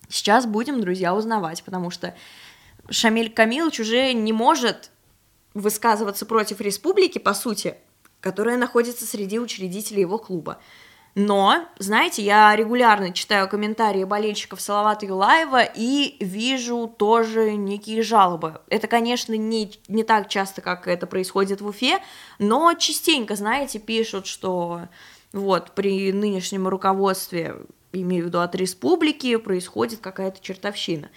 Сейчас будем, друзья, узнавать, потому что Шамиль Камилович уже не может высказываться против республики, по сути, которая находится среди учредителей его клуба. Но, знаете, я регулярно читаю комментарии болельщиков Салавата Юлаева и вижу тоже некие жалобы. Это, конечно, не, не так часто, как это происходит в Уфе, но частенько, знаете, пишут, что вот при нынешнем руководстве, имею в виду от республики, происходит какая-то чертовщина.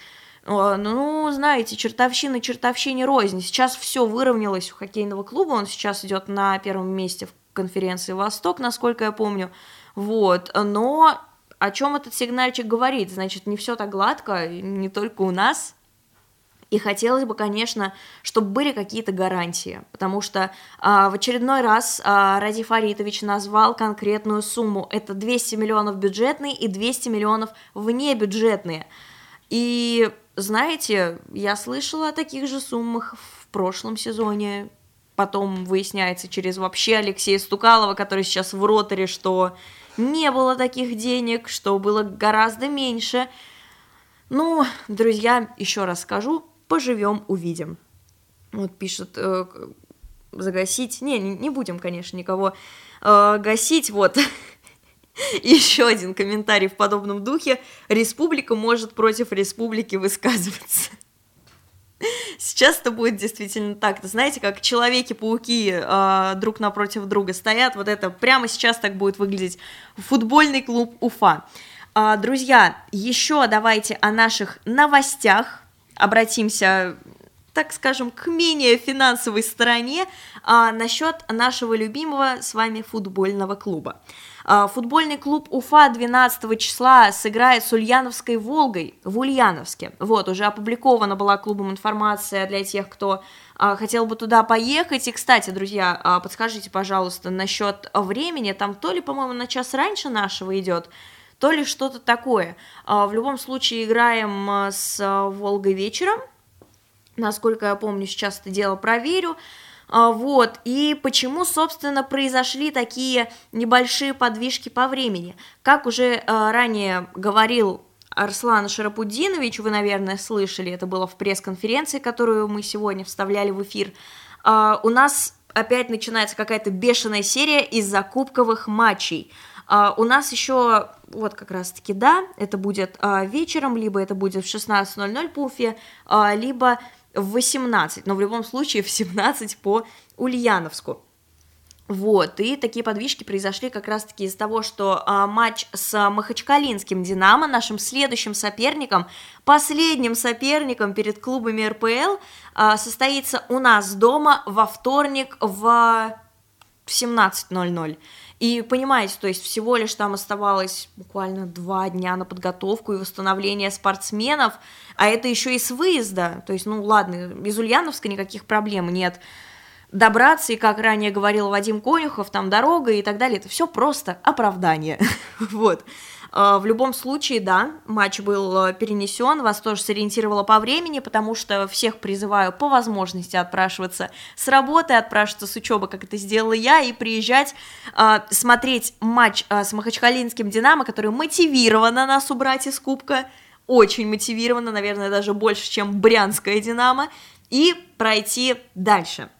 Ну, знаете, чертовщина чертовщине рознь. Сейчас все выровнялось у хоккейного клуба, он сейчас идет на первом месте в конференции «Восток», насколько я помню. Вот, но о чем этот сигнальчик говорит? Значит, не все так гладко, не только у нас, и хотелось бы, конечно, чтобы были какие-то гарантии, потому что а, в очередной раз а, Ради Фаритович назвал конкретную сумму. Это 200 миллионов бюджетные и 200 миллионов внебюджетные. И знаете, я слышала о таких же суммах в прошлом сезоне. Потом выясняется через вообще Алексея Стукалова, который сейчас в роторе, что не было таких денег, что было гораздо меньше. Ну, друзья, еще раз скажу, поживем, увидим. Вот пишет э, загасить. Не, не будем, конечно, никого э, гасить. Вот. Еще один комментарий в подобном духе. Республика может против республики высказываться. Сейчас это будет действительно так. Знаете, как Человеки-пауки э, друг напротив друга стоят. Вот это прямо сейчас так будет выглядеть футбольный клуб Уфа. Э, друзья, еще давайте о наших новостях обратимся, так скажем, к менее финансовой стороне а, насчет нашего любимого с вами футбольного клуба. А, футбольный клуб Уфа 12 числа сыграет с Ульяновской Волгой в Ульяновске. Вот, уже опубликована была клубом информация для тех, кто а, хотел бы туда поехать. И, кстати, друзья, а, подскажите, пожалуйста, насчет времени. Там то ли, по-моему, на час раньше нашего идет, то ли что-то такое. В любом случае играем с Волгой вечером, насколько я помню, сейчас это дело проверю. Вот, и почему, собственно, произошли такие небольшие подвижки по времени? Как уже ранее говорил Арслан Шарапудинович, вы, наверное, слышали, это было в пресс-конференции, которую мы сегодня вставляли в эфир, у нас опять начинается какая-то бешеная серия из закупковых матчей – у нас еще, вот как раз-таки, да, это будет вечером, либо это будет в 16.00 по Уфе, либо в 18, но в любом случае в 17 по Ульяновску. Вот, и такие подвижки произошли как раз-таки из того, что а, матч с Махачкалинским «Динамо», нашим следующим соперником, последним соперником перед клубами РПЛ, а, состоится у нас дома во вторник в 17.00. И понимаете, то есть всего лишь там оставалось буквально два дня на подготовку и восстановление спортсменов, а это еще и с выезда, то есть, ну ладно, из Ульяновска никаких проблем нет, добраться, и, как ранее говорил Вадим Конюхов, там дорога и так далее, это все просто оправдание, вот. А, в любом случае, да, матч был э, перенесен, вас тоже сориентировало по времени, потому что всех призываю по возможности отпрашиваться с работы, отпрашиваться с учебы, как это сделала я, и приезжать э, смотреть матч э, с Махачкалинским Динамо, который мотивировано нас убрать из Кубка, очень мотивировано, наверное, даже больше, чем Брянская Динамо, и пройти дальше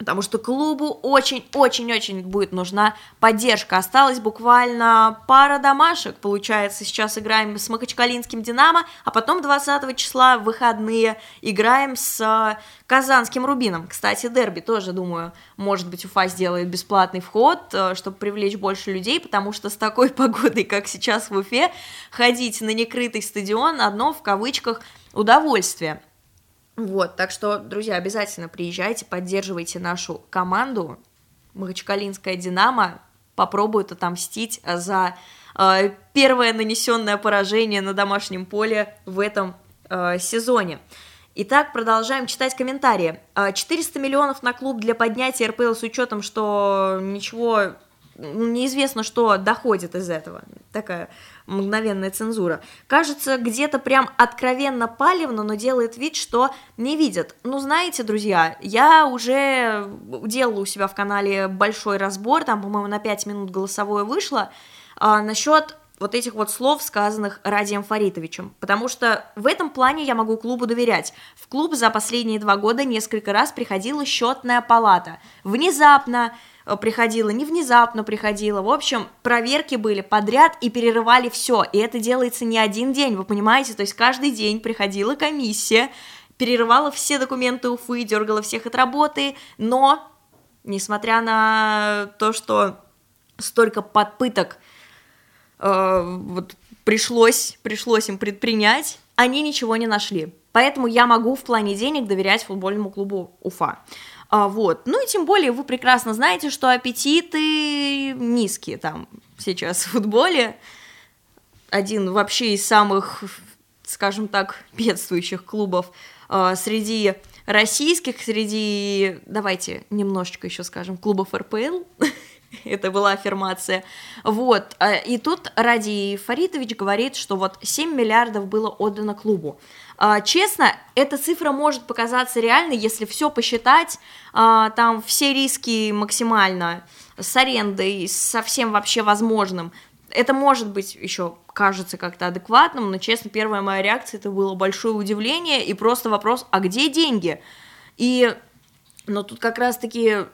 потому что клубу очень-очень-очень будет нужна поддержка. Осталось буквально пара домашек, получается, сейчас играем с Махачкалинским Динамо, а потом 20 числа в выходные играем с Казанским Рубином. Кстати, дерби тоже, думаю, может быть, Уфа сделает бесплатный вход, э, чтобы привлечь больше людей, потому что с такой погодой, как сейчас в Уфе, ходить на некрытый стадион одно в кавычках удовольствие. Вот, так что, друзья, обязательно приезжайте, поддерживайте нашу команду. Махачкалинская «Динамо» попробует отомстить за э, первое нанесенное поражение на домашнем поле в этом э, сезоне. Итак, продолжаем читать комментарии. 400 э, миллионов на клуб для поднятия РПЛ с учетом, что ничего неизвестно, что доходит из этого. Такая мгновенная цензура. Кажется, где-то прям откровенно палевно, но делает вид, что не видят. Ну, знаете, друзья, я уже делала у себя в канале большой разбор, там, по-моему, на 5 минут голосовое вышло, а, насчет вот этих вот слов, сказанных Радием Фаритовичем, потому что в этом плане я могу клубу доверять. В клуб за последние два года несколько раз приходила счетная палата. Внезапно приходила, не внезапно приходила. В общем, проверки были подряд и перерывали все. И это делается не один день, вы понимаете? То есть каждый день приходила комиссия, перерывала все документы Уфы, дергала всех от работы, но, несмотря на то, что столько подпыток э, вот пришлось, пришлось им предпринять, они ничего не нашли. Поэтому я могу в плане денег доверять футбольному клубу Уфа. А, вот. Ну и тем более вы прекрасно знаете, что аппетиты низкие там сейчас в футболе. Один вообще из самых, скажем так, бедствующих клубов а, среди российских, среди, давайте немножечко еще скажем, клубов РПЛ. Это была аффирмация. Вот. А, и тут Ради Фаритович говорит, что вот 7 миллиардов было отдано клубу. А, честно, эта цифра может показаться реальной, если все посчитать, а, там все риски максимально с арендой, со всем вообще возможным. Это может быть еще кажется как-то адекватным, но, честно, первая моя реакция это было большое удивление и просто вопрос, а где деньги? И, но тут как раз-таки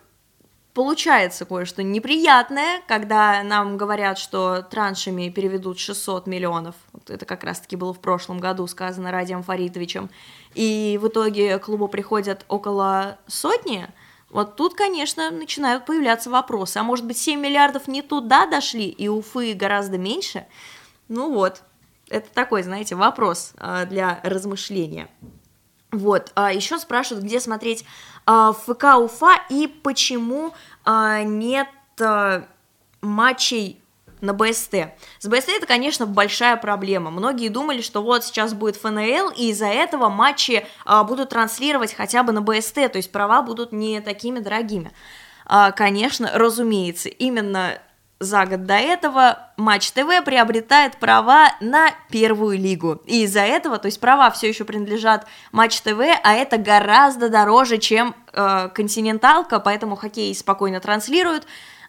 получается кое-что неприятное, когда нам говорят, что траншами переведут 600 миллионов. Вот это как раз-таки было в прошлом году сказано Радием Фаритовичем. И в итоге клубу приходят около сотни. Вот тут, конечно, начинают появляться вопросы. А может быть, 7 миллиардов не туда дошли, и Уфы гораздо меньше? Ну вот, это такой, знаете, вопрос а, для размышления. Вот, а еще спрашивают, где смотреть ФК Уфа и почему а, нет а, матчей на БСТ. С БСТ это, конечно, большая проблема. Многие думали, что вот сейчас будет ФНЛ, и из-за этого матчи а, будут транслировать хотя бы на БСТ, то есть права будут не такими дорогими. А, конечно, разумеется, именно за год до этого Матч ТВ приобретает права на первую лигу. И из-за этого, то есть права все еще принадлежат Матч ТВ, а это гораздо дороже, чем э, континенталка, поэтому хоккей спокойно транслируют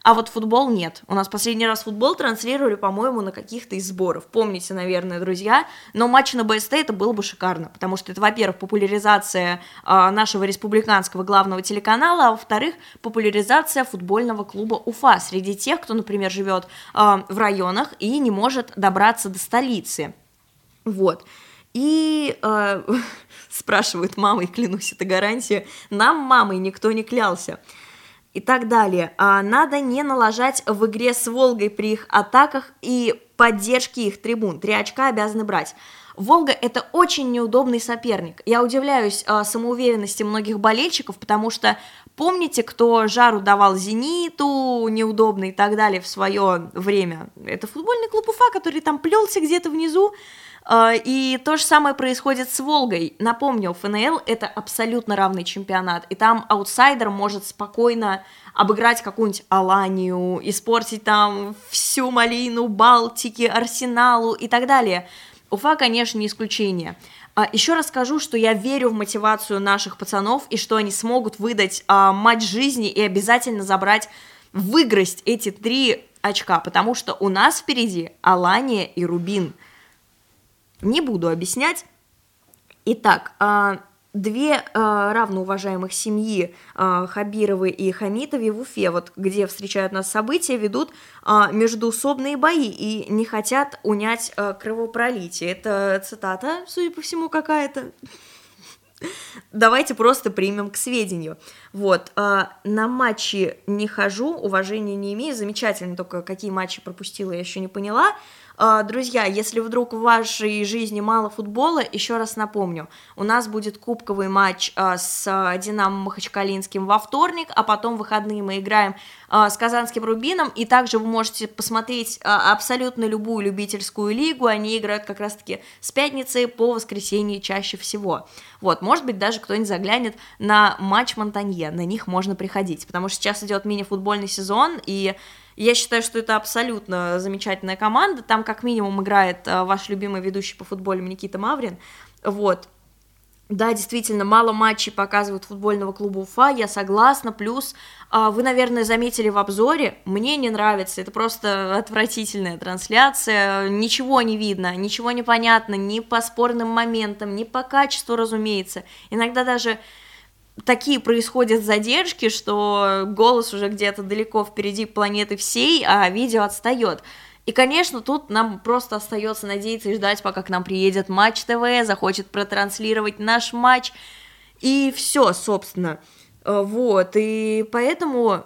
а вот футбол нет. У нас последний раз футбол транслировали, по-моему, на каких-то из сборов. Помните, наверное, друзья. Но матч на БСТ это было бы шикарно, потому что это, во-первых, популяризация э, нашего республиканского главного телеканала, а во-вторых, популяризация футбольного клуба Уфа среди тех, кто, например, живет э, в районах и не может добраться до столицы. Вот. И э, спрашивают мамой, клянусь, это гарантия, нам мамой никто не клялся и так далее. А надо не налажать в игре с Волгой при их атаках и поддержке их трибун. Три очка обязаны брать. Волга – это очень неудобный соперник. Я удивляюсь э, самоуверенности многих болельщиков, потому что помните, кто жару давал «Зениту», неудобный и так далее в свое время? Это футбольный клуб Уфа, который там плелся где-то внизу, а, и то же самое происходит с Волгой. Напомню, ФНЛ это абсолютно равный чемпионат, и там аутсайдер может спокойно обыграть какую-нибудь Аланию, испортить там всю Малину, Балтики, Арсеналу и так далее. Уфа, конечно, не исключение. А, Еще раз скажу, что я верю в мотивацию наших пацанов и что они смогут выдать а, матч жизни и обязательно забрать, выиграть эти три очка, потому что у нас впереди Алания и Рубин – не буду объяснять. Итак, а, две а, равноуважаемых семьи а, Хабировы и Хамитове в Уфе, вот где встречают нас события, ведут междуусобные бои и не хотят унять кровопролитие. Это цитата, судя по всему, какая-то. Давайте просто примем к сведению. Вот, на матчи не хожу, уважения не имею, замечательно, только какие матчи пропустила, я еще не поняла. А, друзья, если вдруг в вашей жизни мало футбола, еще раз напомню, у нас будет кубковый матч а, с Динамо Махачкалинским во вторник, а потом в выходные мы играем а, с Казанским Рубином, и также вы можете посмотреть абсолютно любую любительскую лигу, они играют как раз-таки с пятницы по воскресенье чаще всего. Вот, может быть, даже кто-нибудь заглянет на матч Монтанье, на них можно приходить, потому что сейчас идет мини-футбольный сезон, и я считаю, что это абсолютно замечательная команда. Там как минимум играет э, ваш любимый ведущий по футболу Никита Маврин. Вот. Да, действительно, мало матчей показывают футбольного клуба Уфа, я согласна. Плюс, э, вы, наверное, заметили в обзоре, мне не нравится, это просто отвратительная трансляция, ничего не видно, ничего не понятно, ни по спорным моментам, ни по качеству, разумеется. Иногда даже такие происходят задержки, что голос уже где-то далеко впереди планеты всей, а видео отстает. И, конечно, тут нам просто остается надеяться и ждать, пока к нам приедет Матч ТВ, захочет протранслировать наш матч, и все, собственно. Э, вот, и поэтому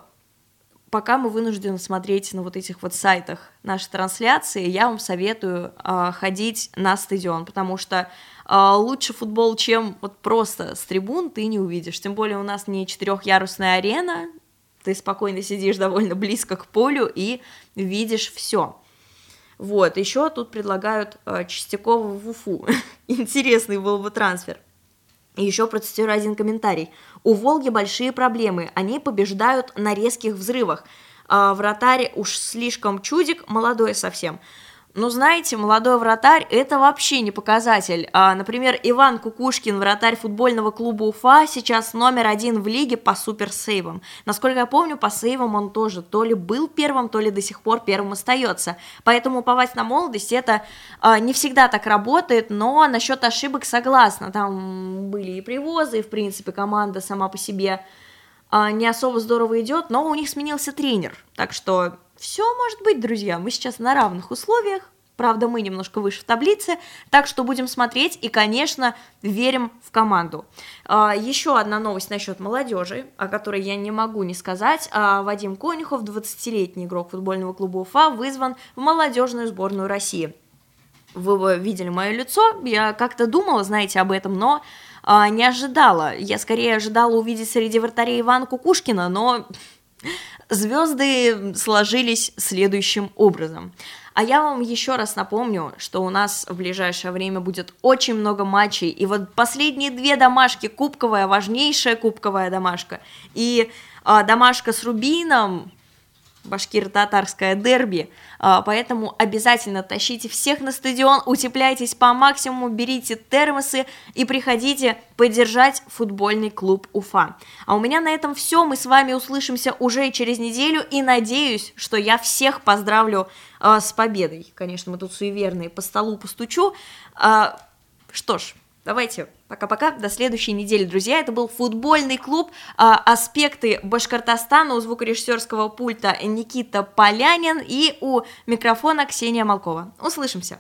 пока мы вынуждены смотреть на вот этих вот сайтах нашей трансляции, я вам советую э, ходить на стадион, потому что э, лучше футбол, чем вот просто с трибун, ты не увидишь. Тем более у нас не четырехярусная арена, ты спокойно сидишь довольно близко к полю и видишь все. Вот, еще тут предлагают э, Чистякова в Уфу. Интересный был бы трансфер. И еще процитирую один комментарий. У Волги большие проблемы, они побеждают на резких взрывах. А вратарь уж слишком чудик, молодой совсем. Ну, знаете, молодой вратарь – это вообще не показатель. А, например, Иван Кукушкин, вратарь футбольного клуба Уфа, сейчас номер один в лиге по суперсейвам. Насколько я помню, по сейвам он тоже то ли был первым, то ли до сих пор первым остается. Поэтому уповать на молодость – это а, не всегда так работает, но насчет ошибок согласна. Там были и привозы, и, в принципе, команда сама по себе а, не особо здорово идет, но у них сменился тренер. Так что все может быть, друзья, мы сейчас на равных условиях, правда, мы немножко выше в таблице, так что будем смотреть и, конечно, верим в команду. А, еще одна новость насчет молодежи, о которой я не могу не сказать. А, Вадим Конюхов, 20-летний игрок футбольного клуба Уфа, вызван в молодежную сборную России. Вы видели мое лицо, я как-то думала, знаете, об этом, но а, не ожидала. Я скорее ожидала увидеть среди вратарей Ивана Кукушкина, но Звезды сложились следующим образом. А я вам еще раз напомню, что у нас в ближайшее время будет очень много матчей. И вот последние две домашки, кубковая, важнейшая кубковая домашка, и э, домашка с Рубином, башкиро-татарское дерби, а, поэтому обязательно тащите всех на стадион, утепляйтесь по максимуму, берите термосы и приходите поддержать футбольный клуб Уфа. А у меня на этом все, мы с вами услышимся уже через неделю и надеюсь, что я всех поздравлю а, с победой. Конечно, мы тут суеверные, по столу постучу. А, что ж, Давайте, пока-пока, до следующей недели, друзья. Это был футбольный клуб а, «Аспекты Башкортостана» у звукорежиссерского пульта Никита Полянин и у микрофона Ксения Малкова. Услышимся!